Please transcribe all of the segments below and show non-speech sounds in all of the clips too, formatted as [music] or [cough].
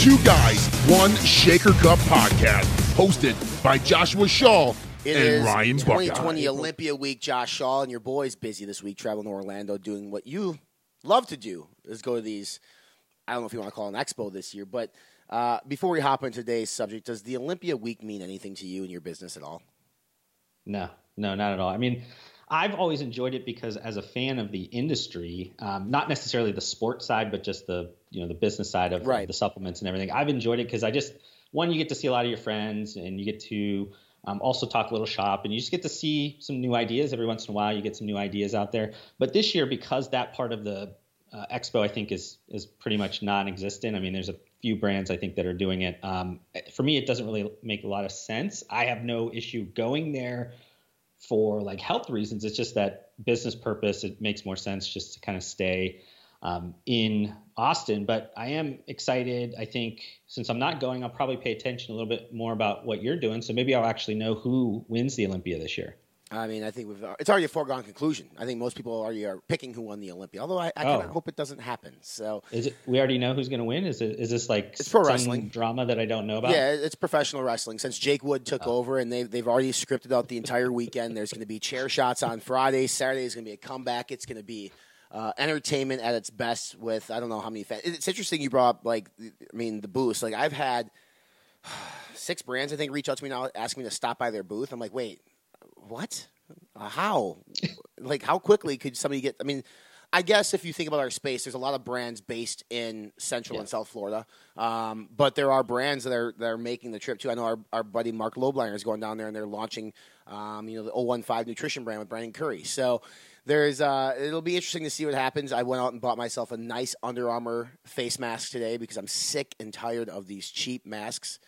Two Guys, One Shaker Cup podcast, hosted by Joshua Shaw It and is Ryan 2020 Buckeye. Olympia week. Josh Shaw and your boys busy this week traveling to Orlando doing what you love to do is go to these. I don't know if you want to call it an expo this year, but uh, before we hop into today's subject, does the Olympia week mean anything to you and your business at all? No, no, not at all. I mean, I've always enjoyed it because as a fan of the industry, um, not necessarily the sports side, but just the you know the business side of, Right. the supplements and everything. I've enjoyed it because I just one you get to see a lot of your friends and you get to um, also talk a little shop and you just get to see some new ideas every once in a while. You get some new ideas out there. But this year, because that part of the uh, expo I think is is pretty much non-existent. I mean, there's a few brands I think that are doing it. Um, for me, it doesn't really make a lot of sense. I have no issue going there for like health reasons. It's just that business purpose. It makes more sense just to kind of stay um, in Austin. But I am excited. I think since I'm not going, I'll probably pay attention a little bit more about what you're doing. So maybe I'll actually know who wins the Olympia this year. I mean, I think we've, it's already a foregone conclusion. I think most people already are picking who won the Olympia, although I, I kind Oh. of hope it doesn't happen. So, Is it? We already know who's going to win. Is it? Is this like It's pro wrestling. drama that I don't know about? Yeah, it's professional wrestling. Since Jake Wood took Oh. over, and they've they've already scripted out the entire weekend. There's going to be chair shots on Friday. Saturday is going to be a comeback. It's going to be uh, entertainment at its best. With I don't know how many fans. It's interesting you brought up like I mean the booths. Like I've had [sighs] six brands I think reach out to me now asking me to stop by their booth. I'm like, wait, what? Uh, how? like how quickly could somebody get? I mean. I guess if you think about our space, there's a lot of brands based in Central Yeah. and South Florida, um, but there are brands that are that are making the trip too. I know our, our buddy Mark Lobliner is going down there and they're launching, um, you know, the 015 nutrition brand with Brandon Curry. So there's uh, it'll be interesting to see what happens. I went out and bought myself a nice Under Armour face mask today because I'm sick and tired of these cheap masks.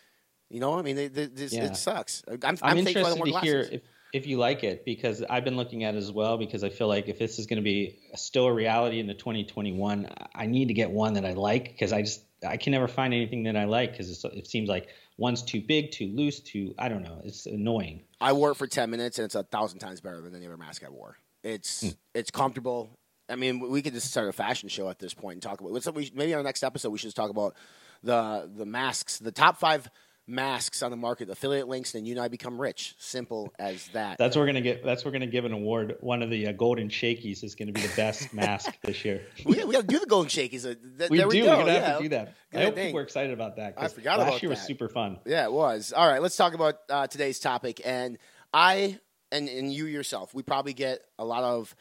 You know, I mean, they, they, this, Yeah. it sucks. I'm, I'm, I'm, thankful I don't interested to hear if, if you like it because I've been looking at it as well because I feel like if this is going to be still a reality into 2021, I need to get one that I like because I just I can never find anything that I like because it seems like one's too big, too loose, too I don't know. It's annoying. I wore it for ten minutes, and it's a thousand times better than any other mask I wore. It's hmm. it's comfortable. I mean, we could just start a fashion show at this point and talk about. What's we, maybe on our next episode we should just talk about the the masks, the top five masks on the market, affiliate links, and you and I become rich. Simple as that. That's what we're gonna get. That's what we're gonna give an award. One of the uh, golden shakies is gonna be the best [laughs] mask this year. we, we got to do the golden shakies. Uh, th- We do. we We're gonna yeah. have to do that. Good I hope thing. people are excited about that. I forgot last about year was that. super fun. Yeah, it was. All right, let's talk about uh, today's topic. And I and, and you yourself, we probably get a lot of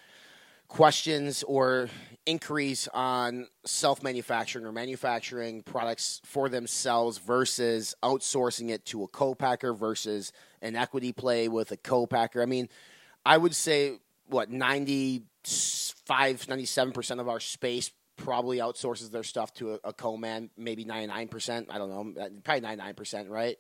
questions or inquiries on self manufacturing or manufacturing products for themselves versus outsourcing it to a co-packer versus an equity play with a co-packer. I mean, I would say what 95 97% of our space probably outsources their stuff to a, a co-man, maybe 99%, I don't know, probably 99%, right?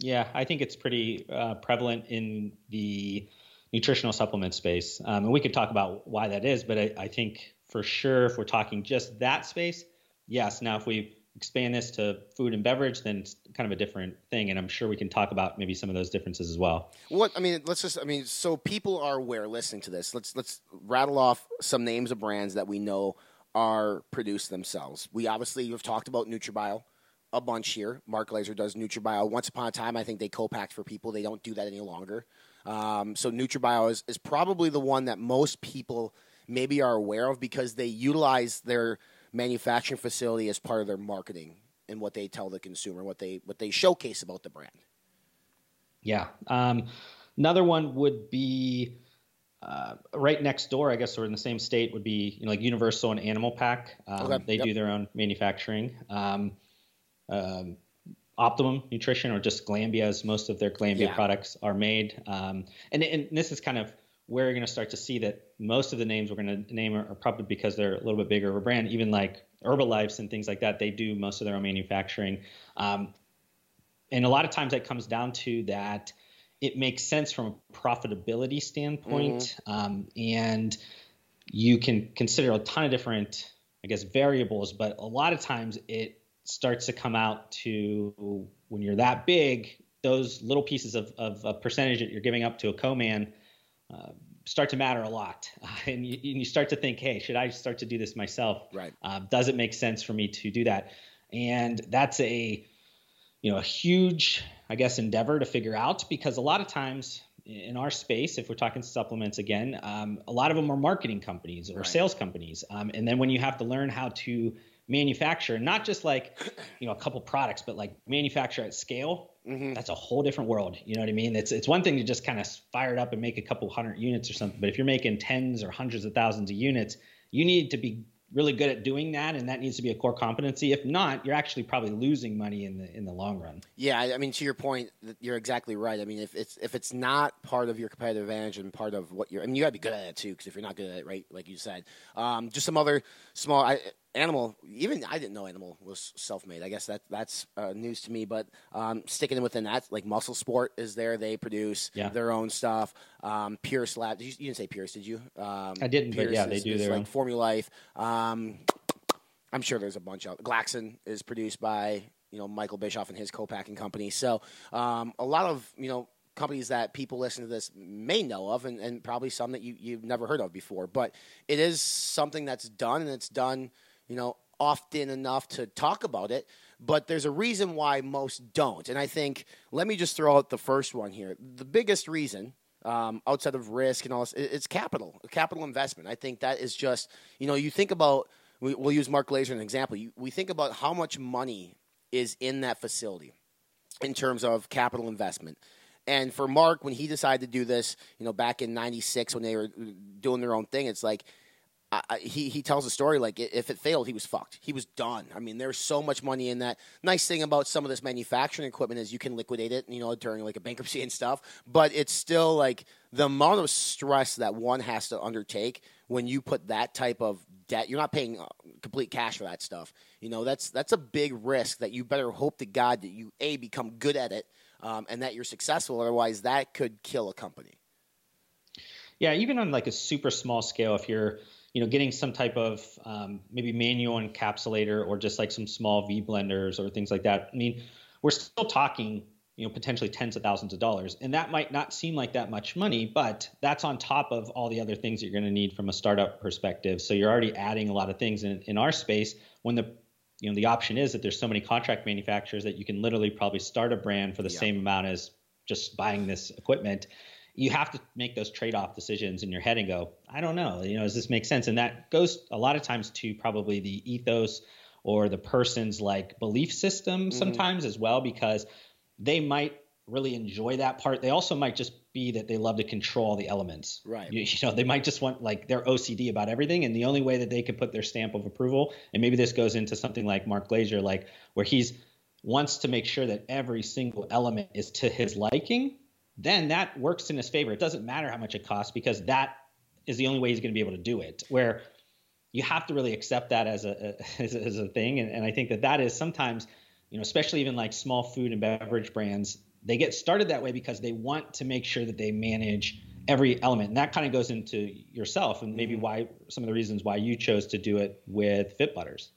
Yeah, I think it's pretty uh, prevalent in the nutritional supplement space. Um, and we could talk about why that is, but I, I think for sure, if we're talking just that space, yes. Now, if we expand this to food and beverage, then it's kind of a different thing. And I'm sure we can talk about maybe some of those differences as well. What I mean, let's just I mean, so people are aware listening to this. Let's let's rattle off some names of brands that we know are produced themselves. We obviously have talked about NutraBio a bunch here. Mark Glaser does NutraBio. Once upon a time, I think they co-packed for people. They don't do that any longer. Um, so NutraBio is, is probably the one that most people maybe are aware of because they utilize their manufacturing facility as part of their marketing and what they tell the consumer, what they what they showcase about the brand. Yeah. Um, another one would be uh, right next door, I guess, or in the same state, would be you know, like Universal and Animal Pak. Um, Okay, They yep. do their own manufacturing. Um, um, Optimum Nutrition or just Glanbia, as most of their Glanbia Yeah. products are made. Um, and, and this is kind of where you're going to start to see that most of the names we're going to name are, are probably because they're a little bit bigger of a brand. Even like Herbalife and things like that, they do most of their own manufacturing. Um, and a lot of times that comes down to that it makes sense from a profitability standpoint um, and you can consider a ton of different i guess variables but a lot of times it starts to come out to when you're that big those little pieces of, of a percentage that you're giving up to a co-man uh, start to matter a lot [laughs] and you, and you start to think hey should i start to do this myself Right. uh, does it make sense for me to do that and that's a you know a huge I guess endeavor to figure out because a lot of times in our space, if we're talking supplements again, um, a lot of them are marketing companies or right. sales companies, um, and then when you have to learn how to manufacture not just like you know a couple products but like manufacture at scale mm-hmm. that's a whole different world you know what i mean? It's it's one thing to just kind of fire it up and make a couple hundred units or something but if you're making tens or hundreds of thousands of units you need to be really good at doing that and that needs to be a core competency. If not you're actually probably losing money in the in the long run. Yeah i mean to your point you're exactly right. I mean if it's if it's not part of your competitive advantage and part of what you're i mean you got to be good at it too because if you're not good at it right like you said. Um, just some other small I, Animal, even I didn't know Animal was self-made. I guess that that's uh, news to me. But um, sticking within that, like Muscle Sport is there. They produce yeah. their own stuff. Um, Pierce Lab. You, you, didn't say Pierce, did you? Um, I didn't. Pierce but yeah, is, they do their like Formula Life. Um, I'm sure there's a bunch of Glaxon is produced by you know Michael Bischoff and his co-packing company. So um, a lot of you know companies that people listen to this may know of, and, and probably some that you, you've never heard of before. But it is something that's done, and it's done you know, often enough to talk about it, but there's a reason why most don't. And I think, let me just throw out the first one here. The biggest reason, um, outside of risk and all this, it's capital, capital investment. I think that is just, you know, you think about, we, will use Mark Glaser as an example. You, we think about how much money is in that facility in terms of capital investment. And for Mark, when he decided to do this, you know, back in '96 when they were doing their own thing, it's like I, he he tells a story like if it failed, he was fucked. He was done. I mean, there's so much money in that. Nice thing about some of this manufacturing equipment is you can liquidate it, you know, during like a [laughs] bankruptcy and stuff. But it's still like the amount of stress that one has to undertake when you put that type of debt. You're not paying uh, complete cash for that stuff. You know, that's that's a big risk that you better hope to God that you a become good at it um, and that you're successful. Otherwise, that could kill a company. Yeah, even on like a super small scale, if you're you know, getting some type of um, maybe manual encapsulator or just like some small V blenders or things like that. I mean, we're still talking, you know, potentially tens of thousands of dollars, and that might not seem like that much money, but that's on top of all the other things that you're going to need from a startup perspective. So you're already adding a lot of things in, in our space when the you know the option is that there's so many contract manufacturers that you can literally probably start a brand for the yeah. same amount as just buying this equipment you have to make those trade-off decisions in your head and go, I don't know, you know, does this make sense? And that goes a lot of times to probably the ethos or the person's like belief system mm-hmm. sometimes as well, because they might really enjoy that part. They also might just be that they love to control the elements. Right. You, you know, they might just want like their OCD about everything. And the only way that they can put their stamp of approval, and maybe this goes into something like Mark Glaser, like where he's wants to make sure that every single element is to his liking then that works in his favor. It doesn't matter how much it costs because that is the only way he's going to be able to do it. Where you have to really accept that as a [laughs] as, as a thing, and, and I think that that is sometimes, you know, especially even like small food and beverage brands, they get started that way because they want to make sure that they manage every element, and that kind of goes into yourself and maybe mm-hmm. why some of the reasons why you chose to do it with Fit Butters.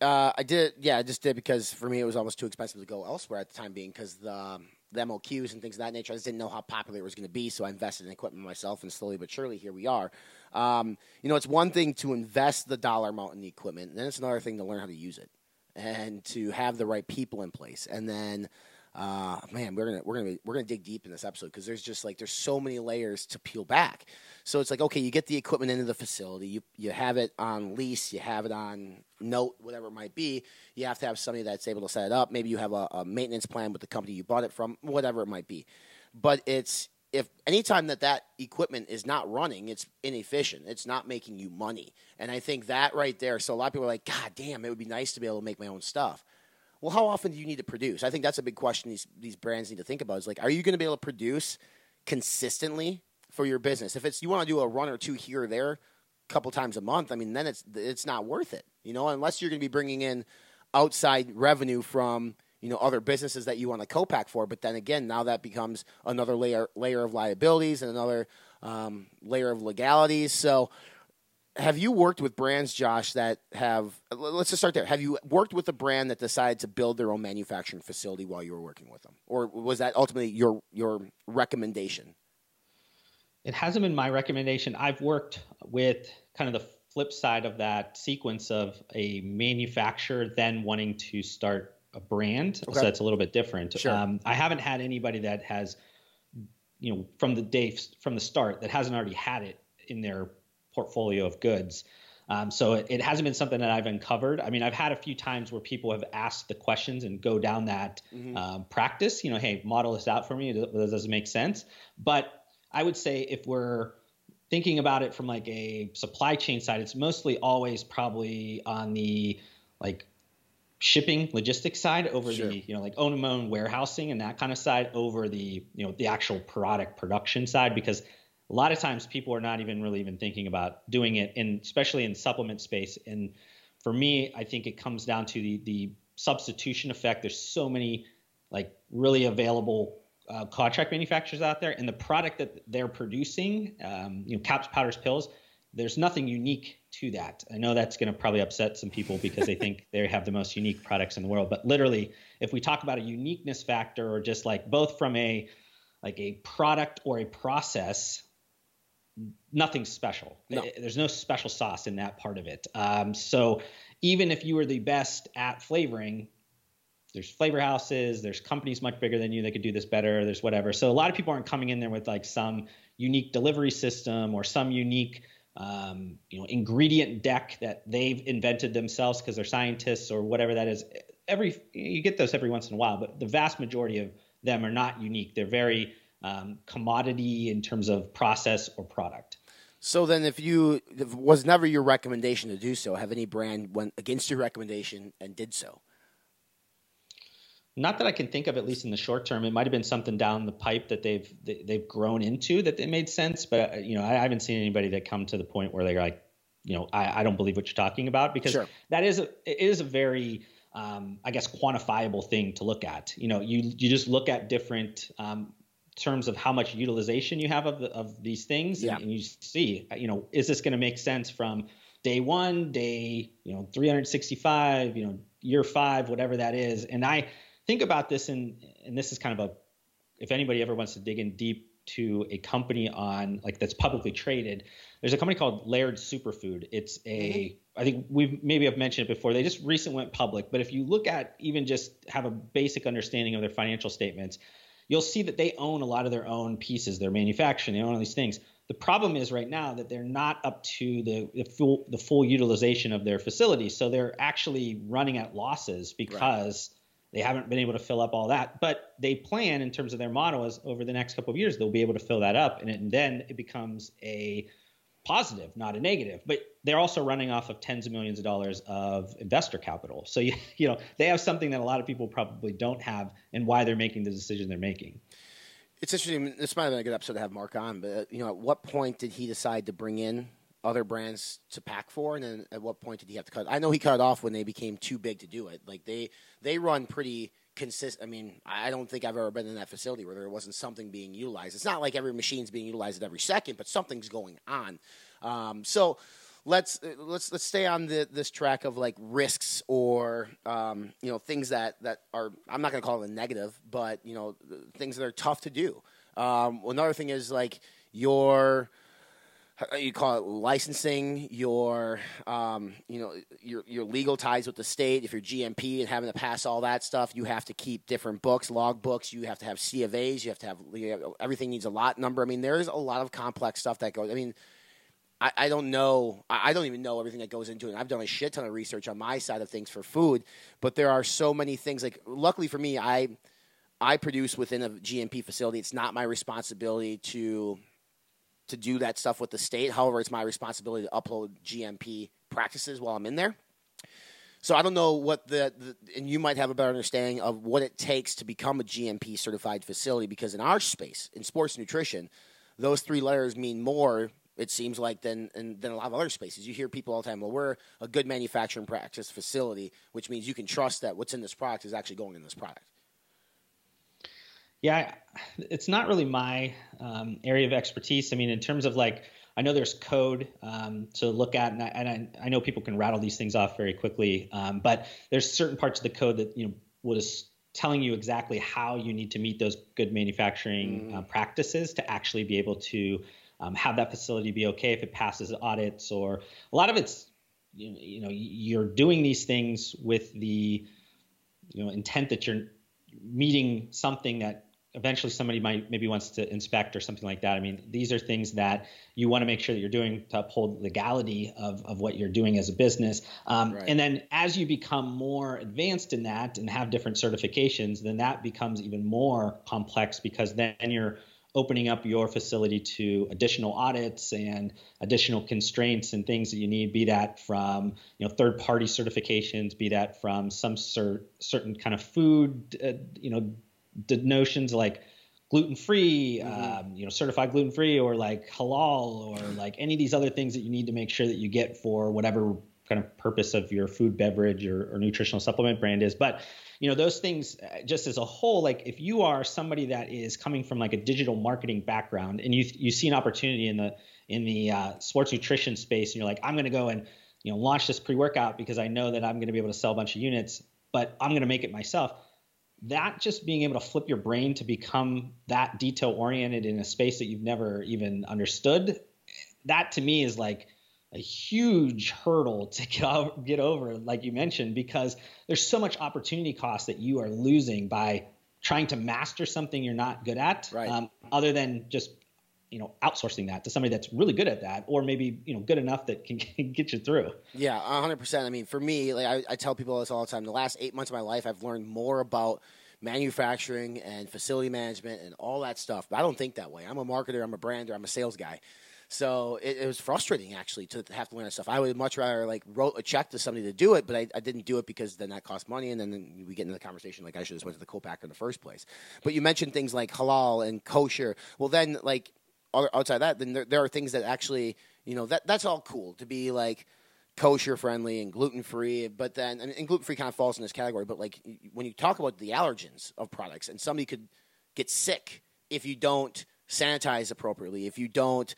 Uh, I did, yeah, I just did because for me it was almost too expensive to go elsewhere at the time being because the um, the and things of that nature. I just didn't know how popular it was going to be, so I invested in equipment myself, and slowly but surely, here we are. Um, you know, it's one thing to invest the dollar amount in the equipment, and then it's another thing to learn how to use it and to have the right people in place, and then uh, man, we're gonna we're gonna we're gonna dig deep in this episode because there's just like there's so many layers to peel back. So it's like okay, you get the equipment into the facility, you you have it on lease, you have it on note, whatever it might be. You have to have somebody that's able to set it up. Maybe you have a, a maintenance plan with the company you bought it from, whatever it might be. But it's if anytime that that equipment is not running, it's inefficient. It's not making you money. And I think that right there. So a lot of people are like, God damn, it would be nice to be able to make my own stuff well, how often do you need to produce? I think that's a big question these these brands need to think about. Is like, are you going to be able to produce consistently for your business? If it's you want to do a run or two here or there, a couple times a month, I mean, then it's it's not worth it. You know, unless you're going to be bringing in outside revenue from you know other businesses that you want to co-pack for. But then again, now that becomes another layer layer of liabilities and another um, layer of legalities. So have you worked with brands, Josh, that have? Let's just start there. Have you worked with a brand that decided to build their own manufacturing facility while you were working with them, or was that ultimately your your recommendation? It hasn't been my recommendation. I've worked with kind of the flip side of that sequence of a manufacturer then wanting to start a brand. Okay. So that's a little bit different. Sure. Um, I haven't had anybody that has, you know, from the day from the start that hasn't already had it in their portfolio of goods. Um, so it, it, hasn't been something that I've uncovered. I mean, I've had a few times where people have asked the questions and go down that mm-hmm. um, practice. You know, hey, model this out for me. Does, does it make sense? But I would say if we're thinking about it from like a supply chain side, it's mostly always probably on the like shipping logistics side over sure. the you know like own and own warehousing and that kind of side over the you know the actual product production side because a lot of times people are not even really even thinking about doing it and especially in supplement space. And for me i think it comes down to the the substitution effect. There's so many like really available uh, contract manufacturers out there and the product that they're producing um, you know caps powders pills there's nothing unique to that. I know that's going to probably upset some people because they think they have the most unique products in the world but literally if we talk about a uniqueness factor or just like both from a like a product or a process nothing special. No. There's no special sauce in that part of it. Um, so even if you were the best at flavoring, there's flavor houses, there's companies much bigger than you that could do this better. There's whatever. So a lot of people aren't coming in there with like some unique delivery system or some unique um, you know ingredient deck that they've invented themselves because they're scientists or whatever that is. Every you get those every once in a while, but the vast majority of them are not unique. They're very um, commodity in terms of process or product. So then, if you if was never your recommendation to do so, have any brand went against your recommendation and did so? Not that I can think of, at least in the short term. It might have been something down the pipe that they've they've grown into that it made sense. But uh, you know, I haven't seen anybody that come to the point where they're like, you know, I, I don't believe what you're talking about because sure. that is a it is a very um, I guess quantifiable thing to look at. You know, you you just look at different um, terms of how much utilization you have of, the, of these things yeah. and, and you see you know is this going to make sense from day one day you know 365 you know year five whatever that is and i think about this and and this is kind of a if anybody ever wants to dig in deep to a company on like that's publicly traded there's a company called laird superfood it's a mm-hmm. I think we've maybe i've mentioned it before they just recently went public but if you look at even just have a basic understanding of their financial statements you'll see that they own a lot of their own pieces, their manufacturing, they own all these things. The problem is right now that they're not up to the, the full the full utilization of their facilities, so they're actually running at losses because right. they haven't been able to fill up all that. But they plan in terms of their model is over the next couple of years they'll be able to fill that up, and, it, and then it becomes a positive, not a negative. But they're also running off of tens of millions of dollars of investor capital. So [laughs] you, you know they have something that a lot of people probably don't have, and why they're making the decision they're making. It's interesting. This might have been a good episode to have Mark on, but uh, you know, at what point did he decide to bring in other brands to pack for, and then at what point did he have to cut? I know he cut off when they became too big to do it. Like they they run pretty consist. I mean, I don't think I've ever been in that facility where there wasn't something being utilized. It's not like every machine's being utilized at every second, but something's going on. Um, so let's let's let's stay on the, this track of like risks or um, you know things that that are I'm not going to call it a negative, but you know things that are tough to do. Um, another thing is like your you call it licensing your um, you know your your legal ties with the state if you're gmp and having to pass all that stuff you have to keep different books log books you have to have c of a's you have to have, you have everything needs a lot number i mean there's a lot of complex stuff that goes i mean I, I don't know. I don't even know everything that goes into it. I've done a shit ton of research on my side of things for food, but there are so many things. Like, luckily for me, I I produce within a GMP facility. It's not my responsibility to to do that stuff with the state. However, it's my responsibility to upload GMP practices while I'm in there. So I don't know what the, the, and you might have a better understanding of what it takes to become a GMP certified facility because in our space, in sports nutrition, those three letters mean more it seems like than than a lot of other spaces. You hear people all the time, well, we're a good manufacturing practice facility, which means you can trust that what's in this product is actually going in this product. Yeah, it's not really my um, area of expertise. I mean, in terms of like, I know there's code um, to look at, and, I, and I, I, know people can rattle these things off very quickly, um, but there's certain parts of the code that you know was telling you exactly how you need to meet those good manufacturing mm. uh, practices to actually be able to um, have that facility be okay if it passes audits or a lot of it's you, you know you're doing these things with the you know intent that you're meeting something that eventually somebody might maybe wants to inspect or something like that. I mean, these are things that you want to make sure that you're doing to uphold legality of, of what you're doing as a business. Um, right. And then as you become more advanced in that and have different certifications, then that becomes even more complex because then you're opening up your facility to additional audits and additional constraints and things that you need be that from you know third party certifications be that from some cer- certain kind of food uh, you know the notions like gluten free, mm-hmm. um, you know, certified gluten free, or like halal, or like any of these other things that you need to make sure that you get for whatever kind of purpose of your food, beverage, or, or nutritional supplement brand is. But you know, those things uh, just as a whole, like if you are somebody that is coming from like a digital marketing background and you you see an opportunity in the in the uh, sports nutrition space, and you're like, I'm going to go and you know launch this pre workout because I know that I'm going to be able to sell a bunch of units, but I'm going to make it myself that just being able to flip your brain to become that detail oriented in a space that you've never even understood that to me is like a huge hurdle to get, get over like you mentioned because there's so much opportunity cost that you are losing by trying to master something you're not good at right. um, other than just you know outsourcing that to somebody that's really good at that or maybe you know good enough that can, [laughs] get you through yeah 100% i mean for me like I, I, tell people this all the time the last eight months of my life i've learned more about manufacturing and facility management and all that stuff but i don't think that way i'm a marketer i'm a brander i'm a sales guy so it, it, was frustrating actually to have to learn that stuff. I would much rather like wrote a check to somebody to do it, but I, I didn't do it because then that cost money, and then we get into the conversation like I should have went to the co-packer in the first place. But you mentioned things like halal and kosher. Well, then like outside that, then there, there are things that actually, you know, that that's all cool to be like kosher friendly and gluten free. But then, and, and gluten free kind of falls in this category. But like when you talk about the allergens of products, and somebody could get sick if you don't sanitize appropriately, if you don't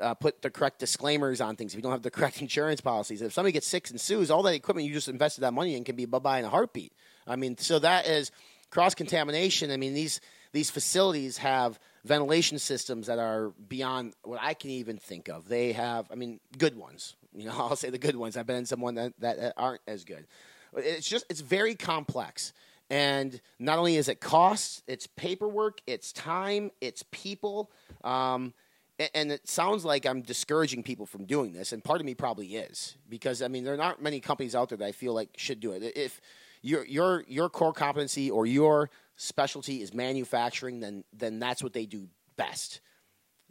uh, put the correct disclaimers on things, if you don't have the [laughs] correct insurance policies, if somebody gets sick and sues, all that equipment you just invested that money in can be bye bye in a heartbeat. I mean, so that is cross contamination. I mean, these these facilities have ventilation systems that are beyond what I can even think of. They have, I mean, good ones. You know, [laughs] I'll say the good ones. I've been in some one that, that aren't as good. It's just, it's very complex. And not only is it cost, it's paperwork, it's time, it's people. Um, and it sounds like I'm discouraging people from doing this, and part of me probably is because I mean there aren't many companies out there that I feel like should do it. If your your your core competency or your specialty is manufacturing, then then that's what they do best.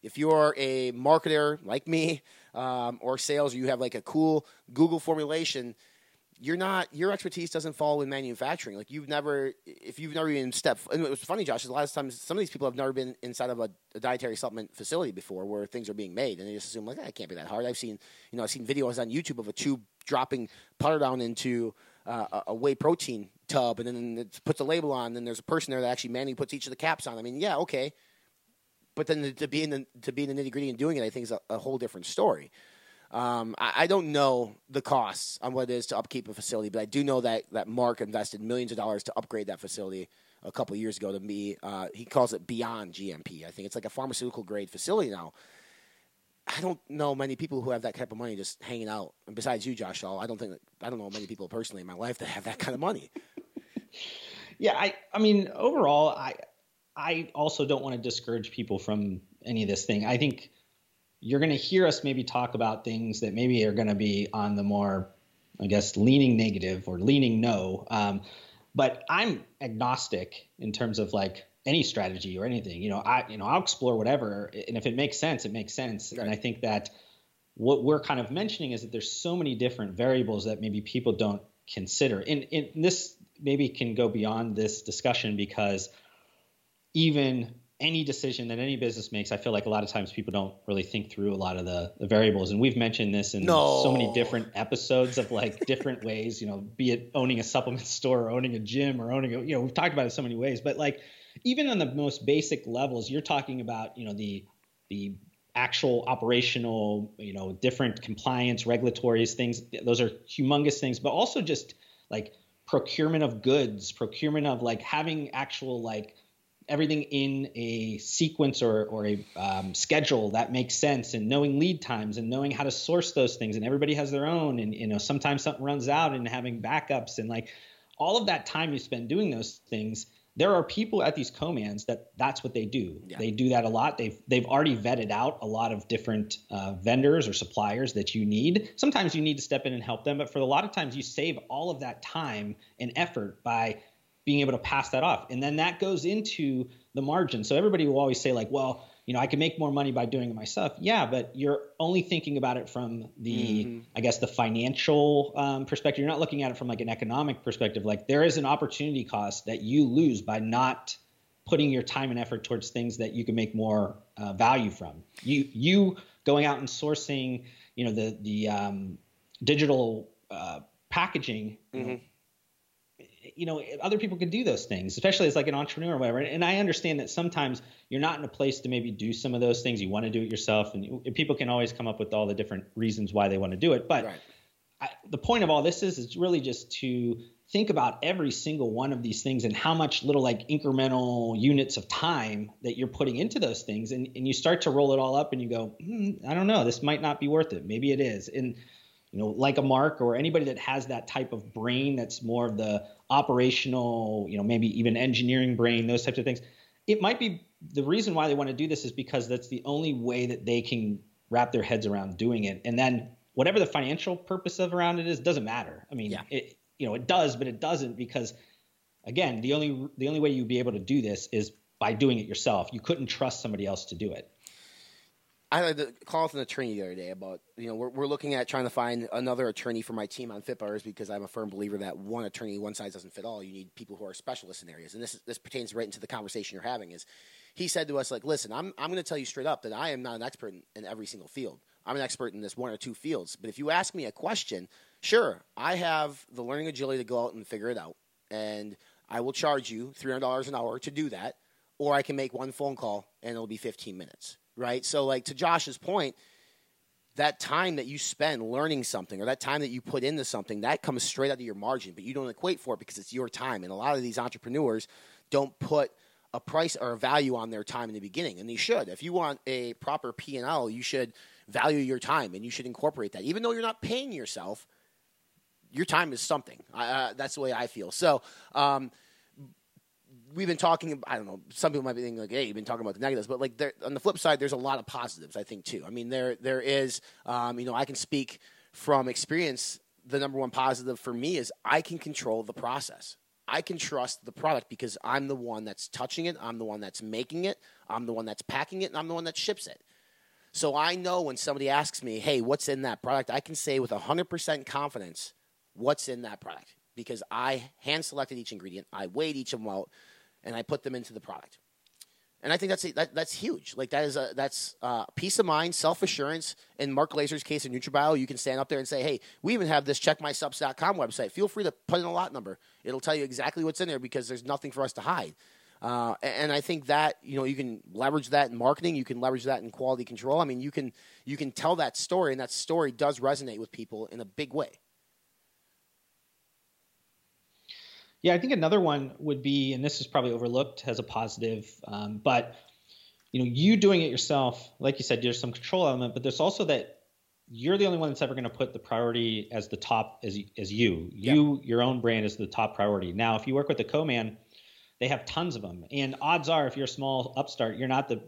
If you're a marketer like me um, or sales, or you have like a cool Google formulation, you're not your expertise doesn't fall in manufacturing. Like you've never, if you've never even stepped. And it was funny, Josh. Is a lot of times some of these people have never been inside of a, a, dietary supplement facility before, where things are being made, and they just assume like, that can't be that hard. I've seen, you know, I've seen videos on YouTube of a tube dropping powder down into uh, a whey protein tub, and then it puts a label on. And there's a person there that actually manually puts each of the caps on. I mean, yeah, okay, but then to be in the to be in the nitty gritty and doing it, I think is a, a whole different story. Um, I, I, don't know the costs on what it is to upkeep a facility, but I do know that that Mark invested millions of dollars to upgrade that facility a couple years ago to be. Uh, he calls it beyond GMP. I think it's like a pharmaceutical grade facility now. I don't know many people who have that type of money just hanging out. And besides you, Josh All, I don't think I don't know many people personally in my life that have that kind of money. yeah, I I mean overall, I I also don't want to discourage people from any of this thing. I think you're going to hear us maybe talk about things that maybe are going to be on the more, I guess, leaning negative or leaning no. Um, but I'm agnostic in terms of like any strategy or anything. You know, I you know I'll explore whatever, and if it makes sense, it makes sense. Right. And I think that what we're kind of mentioning is that there's so many different variables that maybe people don't consider. And, and this maybe can go beyond this discussion because even any decision that any business makes, I feel like a lot of times people don't really think through a lot of the, the variables. And we've mentioned this in no. so many different episodes of like different ways, you know, be it owning a supplement store or owning a gym or owning a, you know, we've talked about it so many ways, but like even on the most basic levels, you're talking about, you know, the the actual operational, you know, different compliance, regulatory things. Those are humongous things, but also just like procurement of goods, procurement of like having actual like everything in a sequence or, or a um, schedule that makes sense and knowing lead times and knowing how to source those things and everybody has their own and you know sometimes something runs out and having backups and like all of that time you spend doing those things there are people at these co-mans that that's what they do yeah. they do that a lot they've they've already vetted out a lot of different uh, vendors or suppliers that you need sometimes you need to step in and help them but for a lot of times you save all of that time and effort by being able to pass that off. And then that goes into the margin. So everybody will always say, like, well, you know, I can make more money by doing it myself. Yeah, but you're only thinking about it from the, mm-hmm. I guess, the financial um, perspective. You're not looking at it from like an economic perspective. Like there is an opportunity cost that you lose by not putting your time and effort towards things that you can make more uh, value from. You you going out and sourcing, you know, the the um, digital uh, packaging. Mm-hmm. You know, mm-hmm you know other people could do those things especially as like an entrepreneur or whatever. And i understand that sometimes you're not in a place to maybe do some of those things. You want to do it yourself and people can always come up with all the different reasons why they want to do it. But right. I, the point of all this is it's really just to think about every single one of these things and how much little like incremental units of time that you're putting into those things. And, and you start to roll it all up and you go hmm, i don't know. This might not be worth it. Maybe it is. And you know like a mark or anybody that has that type of brain that's more of the operational, you know, maybe even engineering brain, those types of things. It might be the reason why they want to do this is because that's the only way that they can wrap their heads around doing it. And then whatever the financial purpose of around it is doesn't matter. I mean, yeah. it you know, it does, but it doesn't because again, the only the only way you'd be able to do this is by doing it yourself. You couldn't trust somebody else to do it. I had a call from an attorney the other day about you know we're, we're looking at trying to find another attorney for my team on FitBars because I'm a firm believer that one attorney one size doesn't fit all. You need people who are specialists in areas, and this this pertains right into the conversation you're having. Is he said to us like, listen, I'm I'm going to tell you straight up that I am not an expert in, in every single field. I'm an expert in this one or two fields. But if you ask me a question, sure, I have the learning agility to go out and figure it out, and I will charge you three hundred dollars an hour to do that, or I can make one phone call and it'll be 15 minutes right? So, like to Josh's point, that time that you spend learning something or that time that you put into something that comes straight out of your margin, but you don't equate for it because it's your time. And a lot of these entrepreneurs don't put a price or a value on their time in the beginning, and they should. If you want a proper P and L, you should value your time and you should incorporate that, even though you're not paying yourself. Your time is something. Uh, that's the way I feel. So. Um, we've been talking. I don't know. Some people might be thinking like, "Hey, you've been talking about the negatives," but like there, on the flip side, there's a lot of positives. I think too. I mean, there there is. Um, you know, I can speak from experience. The number one positive for me is I can control the process. I can trust the product because I'm the one that's touching it. I'm the one that's making it. I'm the one that's packing it, and I'm the one that ships it. So I know when somebody asks me, "Hey, what's in that product?" I can say with 100% confidence what's in that product because I hand selected each ingredient. I weighed each of them out and I put them into the product. And I think that's that, that's huge. Like that is a that's uh, peace of mind, self assurance. In Mark Glaser's case in NutraBio, you can stand up there and say, "Hey, we even have this checkmysubs.com website. Feel free to put in a lot number. It'll tell you exactly what's in there because there's nothing for us to hide." Uh, and I think that you know you can leverage that in marketing. You can leverage that in quality control. I mean, you can you can tell that story, and that story does resonate with people in a big way. Yeah, I think another one would be, and this is probably overlooked as a positive, um, but you know, you doing it yourself, like you said, there's some control element, but there's also that you're the only one that's ever going to put the priority as the top as as you. You yep. your own brand is the top priority. Now, if you work with the co-man, they have tons of them, and odds are, if you're a small upstart, you're not the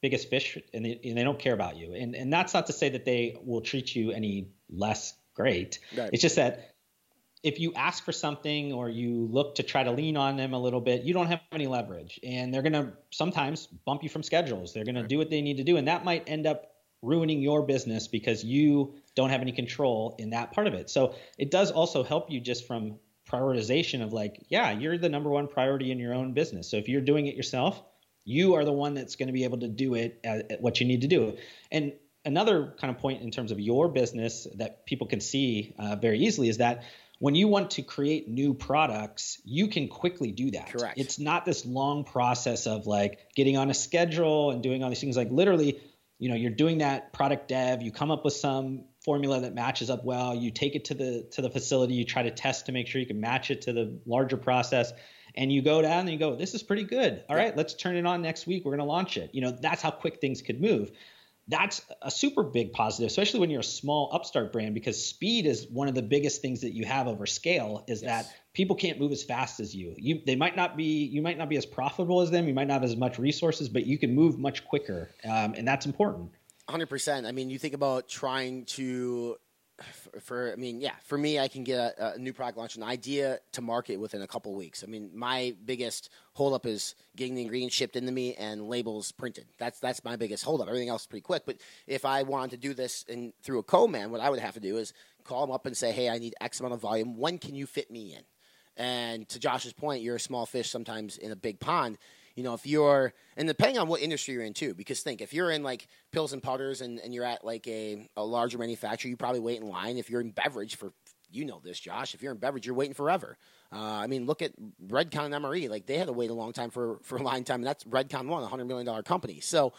biggest fish, and they, and they don't care about you. And and that's not to say that they will treat you any less great. Right. It's just that if you ask for something or you look to try to lean on them a little bit, you don't have any leverage. And they're going to sometimes bump you from schedules. They're going right. to do what they need to do. And that might end up ruining your business because you don't have any control in that part of it. So it does also help you just from prioritization of like, yeah, you're the number one priority in your own business. So if you're doing it yourself, you are the one that's going to be able to do it at, at what you need to do. And another kind of point in terms of your business that people can see uh, very easily is that when you want to create new products, you can quickly do that. Correct. It's not this long process of like getting on a schedule and doing all these things. Like literally, you know, you're doing that product dev, you come up with some formula that matches up well, you take it to the to the facility, you try to test to make sure you can match it to the larger process. and you go down and you go, this is pretty good. All right, let's turn it on next week. We're going to launch it. You know, that's how quick things could move. That's a super big positive, especially when you're a small upstart brand, because speed is one of the biggest things that you have over scale. Is yes. that people can't move as fast as you. You they might not be you might not be as profitable as them. You might not have as much resources, but you can move much quicker, um, and that's important. Hundred percent. I mean, you think about trying to for, for, I mean, yeah, for me, I can get a, a, new product launch, an idea to market within a couple weeks. I mean, my biggest holdup is getting the ingredients shipped into me and labels printed. That's that's my biggest holdup. Everything else is pretty quick. But if I wanted to do this in, through a co-man, what I would have to do is call them up and say, "Hey, I need X amount of volume. When can you fit me in?" And to Josh's point, you're a small fish sometimes in a big pond you know, if you're, and depending on what industry you're in too, because think, if you're in like pills and powders and, and you're at like a, a larger manufacturer, you probably wait in line. If you're in beverage for, you know this, Josh, if you're in beverage, you're waiting forever. Uh, I mean, look at Redcon and MRE. Like they had to wait a long time for, for line time, and that's Redcon one, a $100 million company. So,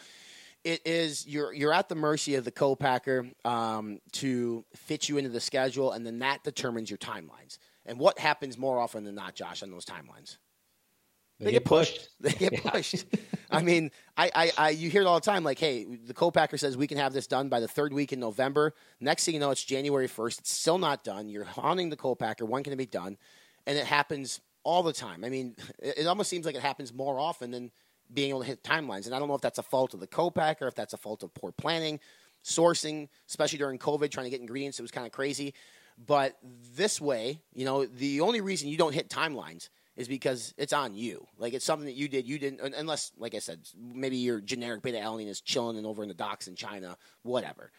it is you're you're at the mercy of the co-packer um, to fit you into the schedule, and then that determines your timelines. And what happens more often than not, Josh, on those timelines? They, they get, get pushed. pushed. [laughs] They get yeah. pushed. I mean, I, I, I, you hear it all the time. Like, hey, the co-packer says we can have this done by the third week in November. Next thing you know, it's January first. It's still not done. You're haunting the co-packer. When can it be done? And it happens all the time. I mean, it, it almost seems like it happens more often than being able to hit timelines. And I don't know if that's a fault of the co-packer, if that's a fault of poor planning, sourcing, especially during COVID, trying to get ingredients. It was kind of crazy. But this way, you know, the only reason you don't hit timelines is because it's on you. Like it's something that you did. You didn't, unless, like I said, maybe your generic beta alanine is chilling and over in the docks in China, whatever.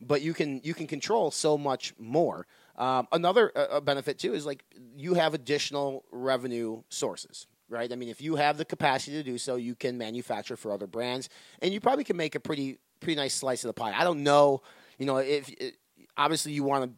But you can you can control so much more. Um, another uh, benefit too is like you have additional revenue sources, right? I mean, if you have the capacity to do so, you can manufacture for other brands, and you probably can make a pretty pretty nice slice of the pie. I don't know, you know, if it, obviously you want to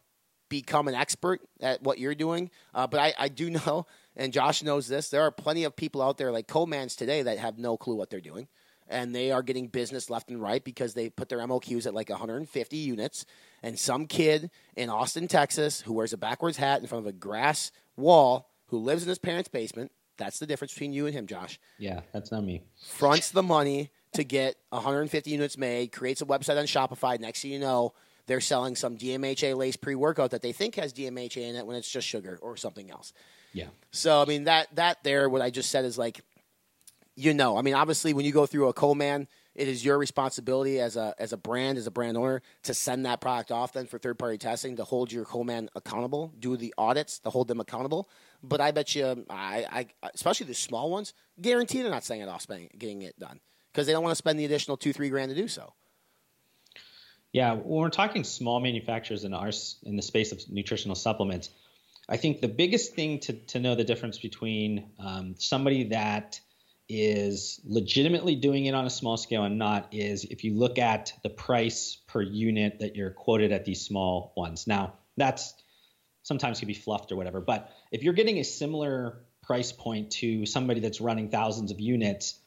become an expert at what you're doing, uh, but I, I do [laughs] know and Josh knows this. There are plenty of people out there like co-mans today that have no clue what they're doing. And they are getting business left and right because they put their MOQs at like 150 units. And some kid in Austin, Texas, who wears a backwards hat in front of a grass wall, who lives in his parents' basement, that's the difference between you and him, Josh. Yeah, that's not me. Fronts the money to get 150 units made, creates a website on Shopify. Next thing you know, they're selling some DMHA lace pre workout that they think has DMHA in it when it's just sugar or something else. Yeah. So I mean that that there what I just said is like you know, I mean obviously when you go through a co-man, it is your responsibility as a as a brand, as a brand owner, to send that product off then for third party testing to hold your co-man accountable, do the audits to hold them accountable. But I bet you, um, I, I especially the small ones, guarantee they're not sending it off, spending, getting it done because they don't want to spend the additional two three grand to do so. Yeah, when we're talking small manufacturers in our in the space of nutritional supplements, I think the biggest thing to, to know the difference between um, somebody that is legitimately doing it on a small scale and not is if you look at the price per unit that you're quoted at these small ones. Now, that's sometimes can be fluffed or whatever, but if you're getting a similar price point to somebody that's running thousands of units,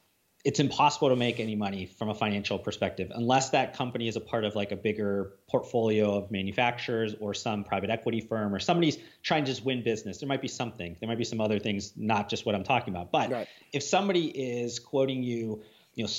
it's impossible to make any money from a financial perspective unless that company is a part of like a bigger portfolio of manufacturers or some private equity firm or somebody's trying to just win business. There might be something. There might be some other things, not just what I'm talking about. But right. if somebody is quoting you, you know,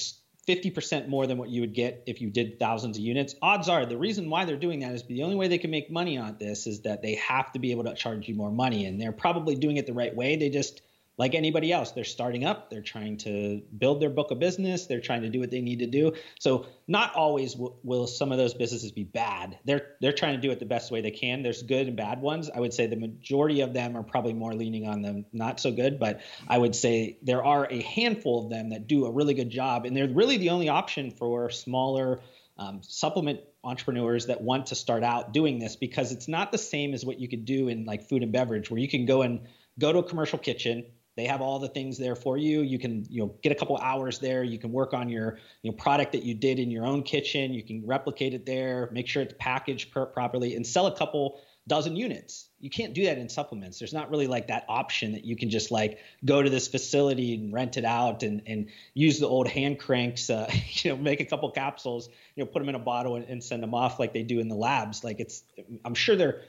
50% more than what you would get if you did thousands of units. Odds are the reason why they're doing that is the only way they can make money on this is that they have to be able to charge you more money and they're probably doing it the right way. They just like anybody else, they're starting up, they're trying to build their book of business, they're trying to do what they need to do. So not always w- will some of those businesses be bad. They're they're trying to do it the best way they can. There's good and bad ones. I would say the majority of them are probably more leaning on them not so good, but I would say there are a handful of them that do a really good job, and they're really the only option for smaller um, supplement entrepreneurs that want to start out doing this because it's not the same as what you could do in like food and beverage where you can go and go to a commercial kitchen they have all the things there for you. You can, you know, get a couple hours there. You can work on your, you know, product that you did in your own kitchen. You can replicate it there, make sure it's packaged per- properly, and sell a couple dozen units. You can't do that in supplements. There's not really like that option that you can just like go to this facility and rent it out and and use the old hand cranks, uh, [laughs] you know, make a couple capsules, you know, put them in a bottle and, and send them off like they do in the labs. Like it's, I'm sure they're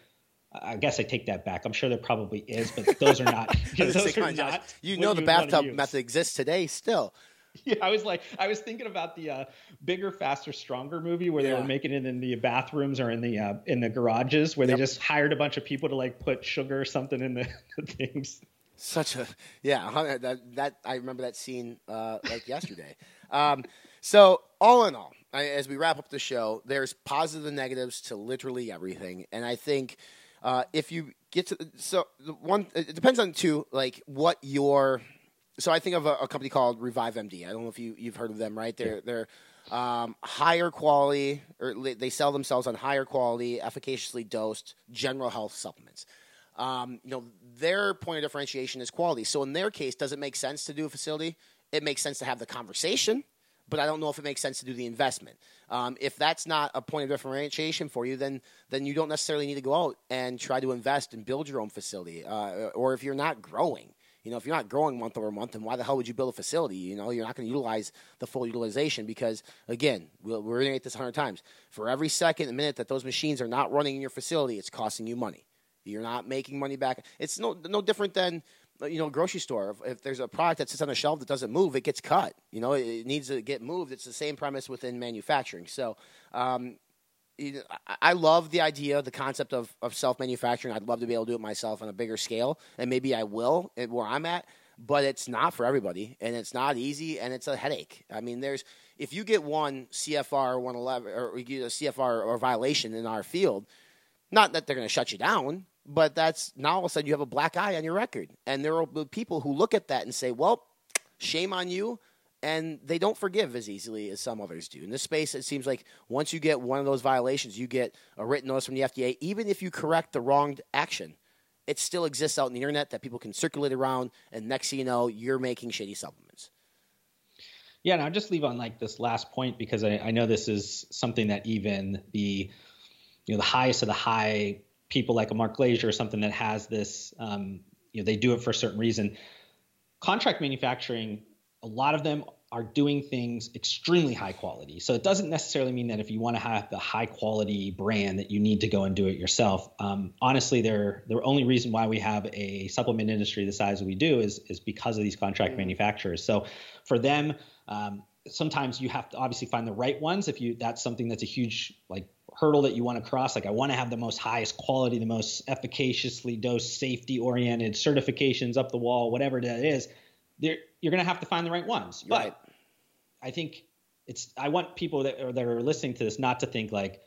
I guess I take that back. I'm sure there probably is, but those are not. You [laughs] know, [laughs] those are not you know the bathtub method exists today still. [laughs] Yeah, I was like, I was thinking about the uh, bigger, faster, stronger movie where they were making it in the bathrooms or in the uh, in the garages where Yep. they just hired a bunch of people to like put sugar or something in the, the things. Such a yeah. That, that I remember that scene uh, like yesterday. Um, so all in all, I, as we wrap up the show, there's positives and negatives to literally everything, and I think uh, if you get to so the one, it depends on two like what your. So I think of a, a company called Revive MD. I don't know if you you've heard of them, right? They're they're um, higher quality, or they sell themselves on higher quality, efficaciously dosed general health supplements um, you know, their point of differentiation is quality. So in their case, does it make sense to do a facility? It makes sense to have the conversation, but I don't know if it makes sense to do the investment. Um, if that's not a point of differentiation for you, then then you don't necessarily need to go out and try to invest and build your own facility. Uh, or if you're not growing, you know, if you're not growing month over month, then why the hell would you build a facility? You know, you're not going to utilize the full utilization because, again, we'll, we're going to this a hundred times. For every second and minute that those machines are not running in your facility, it's costing you money. You're not making money back. It's no no different than you know grocery store. If, if there's a product that sits on a shelf that doesn't move, it gets cut. You know, it, it needs to get moved. It's the same premise within manufacturing. So. Um, you know, I- I love the idea, the concept of, of self manufacturing. I'd love to be able to do it myself on a bigger scale, and maybe I will where I'm at. But it's not for everybody, and it's not easy, and it's a headache. I mean, there's if you get one CFR 111 or you get a CFR or violation in our field, not that they're going to shut you down, but that's now all of a sudden you have a black eye on your record, and there are people who look at that and say, "Well, shame on you." And they don't forgive as easily as some others do. In this space, it seems like once you get one of those violations, you get a written notice from the FDA. Even if you correct the wronged action, it still exists out in the internet that people can circulate around. And next thing you know, you're making shady supplements. Yeah, and I'll just leave on like this last point because I, I know this is something that even the you know the highest of the high people like a Mark Glaser or something that has this um, you know they do it for a certain reason. Contract manufacturing, a lot of them are doing things extremely high quality. So it doesn't necessarily mean that if you want to have the high quality brand that you need to go and do it yourself. Um, honestly, they're, the only reason why we have a supplement industry the size we do is is because of these contract manufacturers. So for them, um, sometimes you have to obviously find the right ones. If you that's something that's a huge like hurdle that you want to cross. Like I want to have the most highest quality, the most efficaciously dosed, safety oriented certifications up the wall, whatever that is. There, you're going to have to find the right ones. But Right. I think it's. I want people that are, that are listening to this not to think like,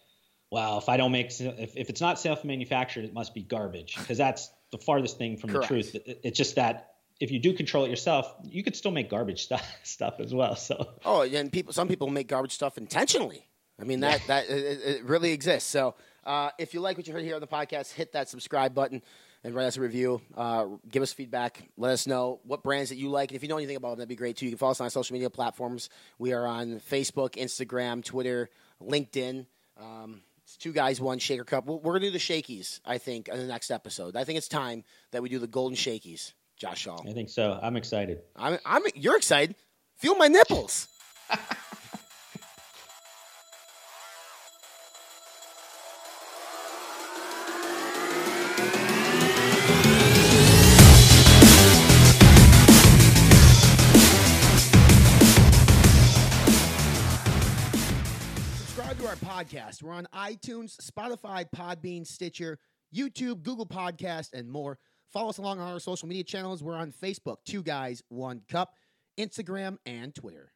well, if I don't make, if, if it's not self-manufactured, it must be garbage because that's the farthest thing from Correct. the truth. It- it's just that if you do control it yourself, you could still make garbage stuff [laughs] stuff as well. So Oh, and people, some people make garbage stuff intentionally. I mean that that it, it- really exists. So uh, if you like what you heard here on the podcast, hit that subscribe button and write us a review. Uh, give us feedback. Let us know what brands that you like, and if you know anything about them, that'd be great too. You can follow us on our social media platforms. We are on Facebook, Instagram, Twitter, LinkedIn. Um, it's two guys, one shaker cup. We're we're gonna do the shakies, I think, in the next episode. I think it's time that we do the golden shakies. Josh Shaw. I think so. I'm excited. I'm, I'm, you're excited. Feel my nipples. [laughs] Subscribe to our podcast. We're on iTunes, Spotify, Podbean, Stitcher, YouTube, Google Podcast, and more. Follow us along on our social media channels. We're on Facebook, Two Guys, One Cup, Instagram, and Twitter.